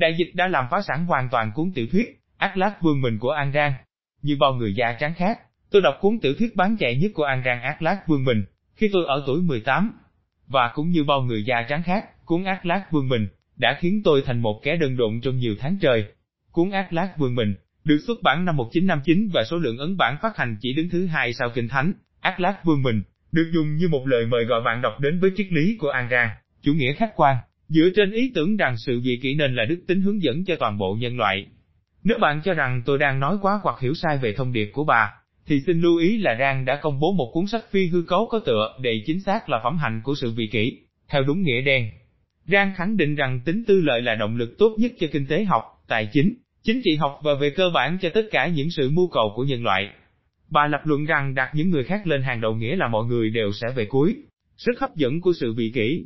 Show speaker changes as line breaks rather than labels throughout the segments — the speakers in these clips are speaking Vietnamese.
Đại dịch đã làm phá sản hoàn toàn cuốn tiểu thuyết, Ác Lác Vương Mình của An Rang. Như bao người da trắng khác, tôi đọc cuốn tiểu thuyết bán chạy nhất của An Rang Ác Lác Vương Mình, khi tôi ở tuổi 18. Và cũng như bao người da trắng khác, cuốn Ác Lác Vương Mình, đã khiến tôi thành một kẻ đơn độn trong nhiều tháng trời. Cuốn Ác Lác Vương Mình, được xuất bản năm 1959 và số lượng ấn bản phát hành chỉ đứng thứ hai sau Kinh Thánh, Ác Lác Vương Mình, được dùng như một lời mời gọi bạn đọc đến với triết lý của An Rang, chủ nghĩa khách quan, dựa trên ý tưởng rằng sự vị kỷ nên là đức tính hướng dẫn cho toàn bộ nhân loại. Nếu bạn cho rằng tôi đang nói quá hoặc hiểu sai về thông điệp của bà, thì xin lưu ý là Rang đã công bố một cuốn sách phi hư cấu có tựa đề chính xác là phẩm hạnh của sự vị kỷ, theo đúng nghĩa đen. Rang khẳng định rằng tính tư lợi là động lực tốt nhất cho kinh tế học, tài chính, chính trị học và về cơ bản cho tất cả những sự mưu cầu của nhân loại. Bà lập luận rằng đặt những người khác lên hàng đầu nghĩa là mọi người đều sẽ về cuối. Sức hấp dẫn của sự vị kỷ.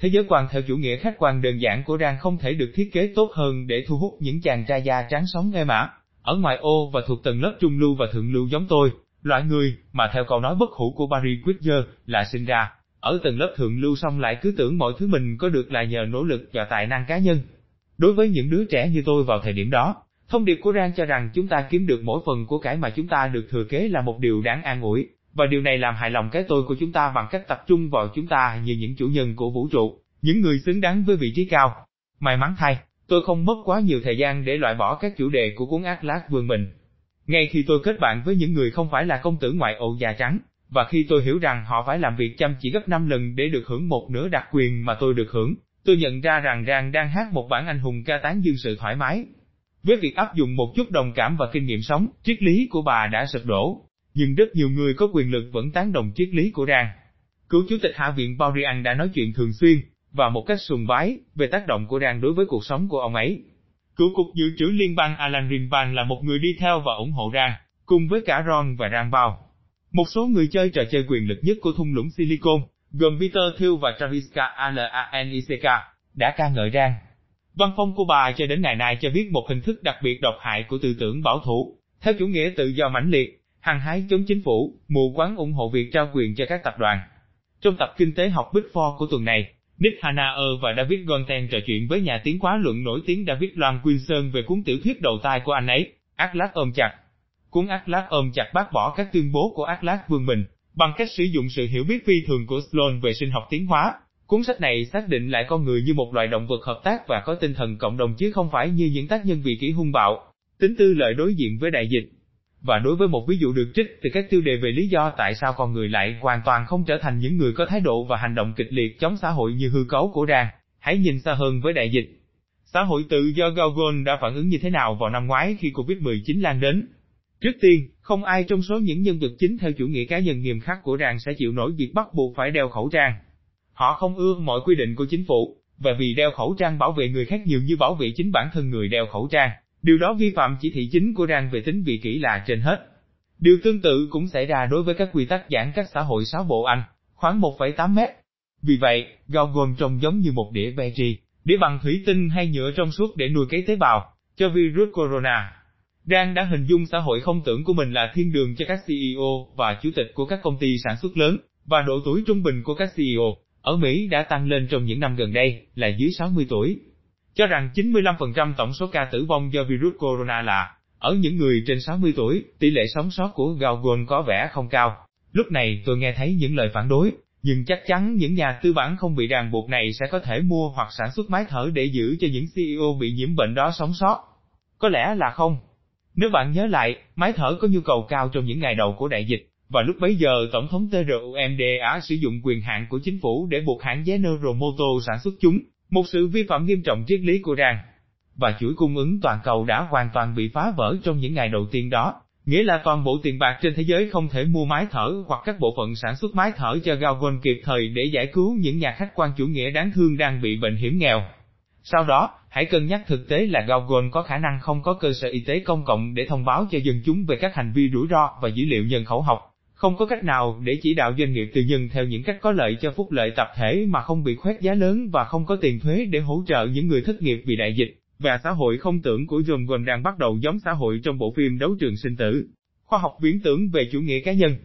Thế giới quan theo chủ nghĩa khách quan đơn giản của Rang không thể được thiết kế tốt hơn để thu hút những chàng trai da trắng sống nghe mã. ở ngoài ô và thuộc tầng lớp trung lưu và thượng lưu giống tôi, loại người mà theo câu nói bất hủ của Barry Whittier là sinh ra ở tầng lớp thượng lưu xong lại cứ tưởng mọi thứ mình có được là nhờ nỗ lực và tài năng cá nhân. Đối với những đứa trẻ như tôi vào thời điểm đó, thông điệp của Rang cho rằng chúng ta kiếm được mỗi phần của cái mà chúng ta được thừa kế là một điều đáng an ủi, và điều này làm hài lòng cái tôi của chúng ta bằng cách tập trung vào chúng ta như những chủ nhân của vũ trụ, những người xứng đáng với vị trí cao. May mắn thay, tôi không mất quá nhiều thời gian để loại bỏ các chủ đề của cuốn ác lát vương mình. Ngay khi tôi kết bạn với những người không phải là công tử ngoại ô già trắng, và khi tôi hiểu rằng họ phải làm việc chăm chỉ gấp 5 lần để được hưởng một nửa đặc quyền mà tôi được hưởng, tôi nhận ra rằng Rang đang hát một bản anh hùng ca tán dương sự thoải mái. Với việc áp dụng một chút đồng cảm và kinh nghiệm sống, triết lý của bà đã sụp đổ, nhưng rất nhiều người có quyền lực vẫn tán đồng triết lý của Rang. Cựu chủ tịch Hạ viện Baurian đã nói chuyện thường xuyên, và một cách sùng bái, về tác động của Rang đối với cuộc sống của ông ấy. Cựu cục dự trữ liên bang Alan Rinban là một người đi theo và ủng hộ Rang, cùng với cả Ron và Rang Bao. Một số người chơi trò chơi quyền lực nhất của thung lũng Silicon, gồm Peter Thiel và Traviska Alanicka, đã ca ngợi Rang. Văn phong của bà cho đến ngày nay cho biết một hình thức đặc biệt độc hại của tư tưởng bảo thủ, theo chủ nghĩa tự do mãnh liệt, hăng hái chống chính phủ, mù quáng ủng hộ việc trao quyền cho các tập đoàn. Trong tập kinh tế học Big Four của tuần này, Nick Hanaer và David Gonten trò chuyện với nhà tiến hóa luận nổi tiếng David Loan Wilson về cuốn tiểu thuyết đầu tay của anh ấy, Atlas ôm chặt. Cuốn Atlas ôm chặt bác bỏ các tuyên bố của Atlas vương mình, bằng cách sử dụng sự hiểu biết phi thường của Sloan về sinh học tiến hóa. Cuốn sách này xác định lại con người như một loài động vật hợp tác và có tinh thần cộng đồng chứ không phải như những tác nhân vị kỷ hung bạo, tính tư lợi đối diện với đại dịch. Và đối với một ví dụ được trích từ các tiêu đề về lý do tại sao con người lại hoàn toàn không trở thành những người có thái độ và hành động kịch liệt chống xã hội như hư cấu của đàn, hãy nhìn xa hơn với đại dịch. Xã hội tự do Gauguin đã phản ứng như thế nào vào năm ngoái khi Covid-19 lan đến? Trước tiên, không ai trong số những nhân vật chính theo chủ nghĩa cá nhân nghiêm khắc của đàn sẽ chịu nổi việc bắt buộc phải đeo khẩu trang. Họ không ưa mọi quy định của chính phủ, và vì đeo khẩu trang bảo vệ người khác nhiều như bảo vệ chính bản thân người đeo khẩu trang. Điều đó vi phạm chỉ thị chính của Rang về tính vị kỷ là trên hết. Điều tương tự cũng xảy ra đối với các quy tắc giãn các xã hội sáu bộ Anh, khoảng 1,8 mét. Vì vậy, Gauguin trông giống như một đĩa Petri, đĩa bằng thủy tinh hay nhựa trong suốt để nuôi cấy tế bào, cho virus corona. Rang đã hình dung xã hội không tưởng của mình là thiên đường cho các CEO và chủ tịch của các công ty sản xuất lớn, và độ tuổi trung bình của các CEO ở Mỹ đã tăng lên trong những năm gần đây, là dưới 60 tuổi cho rằng 95% tổng số ca tử vong do virus corona là ở những người trên 60 tuổi, tỷ lệ sống sót của Gauguin có vẻ không cao. Lúc này tôi nghe thấy những lời phản đối, nhưng chắc chắn những nhà tư bản không bị ràng buộc này sẽ có thể mua hoặc sản xuất máy thở để giữ cho những CEO bị nhiễm bệnh đó sống sót. Có lẽ là không. Nếu bạn nhớ lại, máy thở có nhu cầu cao trong những ngày đầu của đại dịch, và lúc bấy giờ Tổng thống TRUMD đã sử dụng quyền hạn của chính phủ để buộc hãng General Motors sản xuất chúng, một sự vi phạm nghiêm trọng triết lý của rằng Và chuỗi cung ứng toàn cầu đã hoàn toàn bị phá vỡ trong những ngày đầu tiên đó, nghĩa là toàn bộ tiền bạc trên thế giới không thể mua máy thở hoặc các bộ phận sản xuất máy thở cho Gauguin kịp thời để giải cứu những nhà khách quan chủ nghĩa đáng thương đang bị bệnh hiểm nghèo. Sau đó, hãy cân nhắc thực tế là Gauguin có khả năng không có cơ sở y tế công cộng để thông báo cho dân chúng về các hành vi rủi ro và dữ liệu nhân khẩu học. Không có cách nào để chỉ đạo doanh nghiệp tư nhân theo những cách có lợi cho phúc lợi tập thể mà không bị khoét giá lớn và không có tiền thuế để hỗ trợ những người thất nghiệp vì đại dịch. Và xã hội không tưởng của John Gunn đang bắt đầu giống xã hội trong bộ phim Đấu trường sinh tử. Khoa học viễn tưởng về chủ nghĩa cá nhân.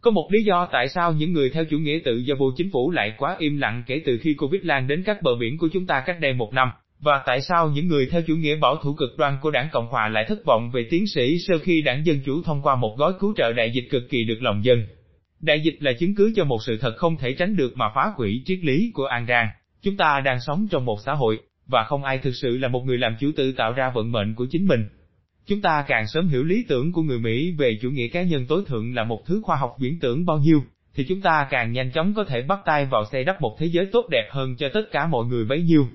Có một lý do tại sao những người theo chủ nghĩa tự do vô chính phủ lại quá im lặng kể từ khi Covid lan đến các bờ biển của chúng ta cách đây một năm, và tại sao những người theo chủ nghĩa bảo thủ cực đoan của đảng Cộng Hòa lại thất vọng về tiến sĩ sơ khi đảng Dân Chủ thông qua một gói cứu trợ đại dịch cực kỳ được lòng dân? Đại dịch là chứng cứ cho một sự thật không thể tránh được mà phá hủy triết lý của An Giang. Chúng ta đang sống trong một xã hội, và không ai thực sự là một người làm chủ tự tạo ra vận mệnh của chính mình. Chúng ta càng sớm hiểu lý tưởng của người Mỹ về chủ nghĩa cá nhân tối thượng là một thứ khoa học viễn tưởng bao nhiêu, thì chúng ta càng nhanh chóng có thể bắt tay vào xây đắp một thế giới tốt đẹp hơn cho tất cả mọi người bấy nhiêu.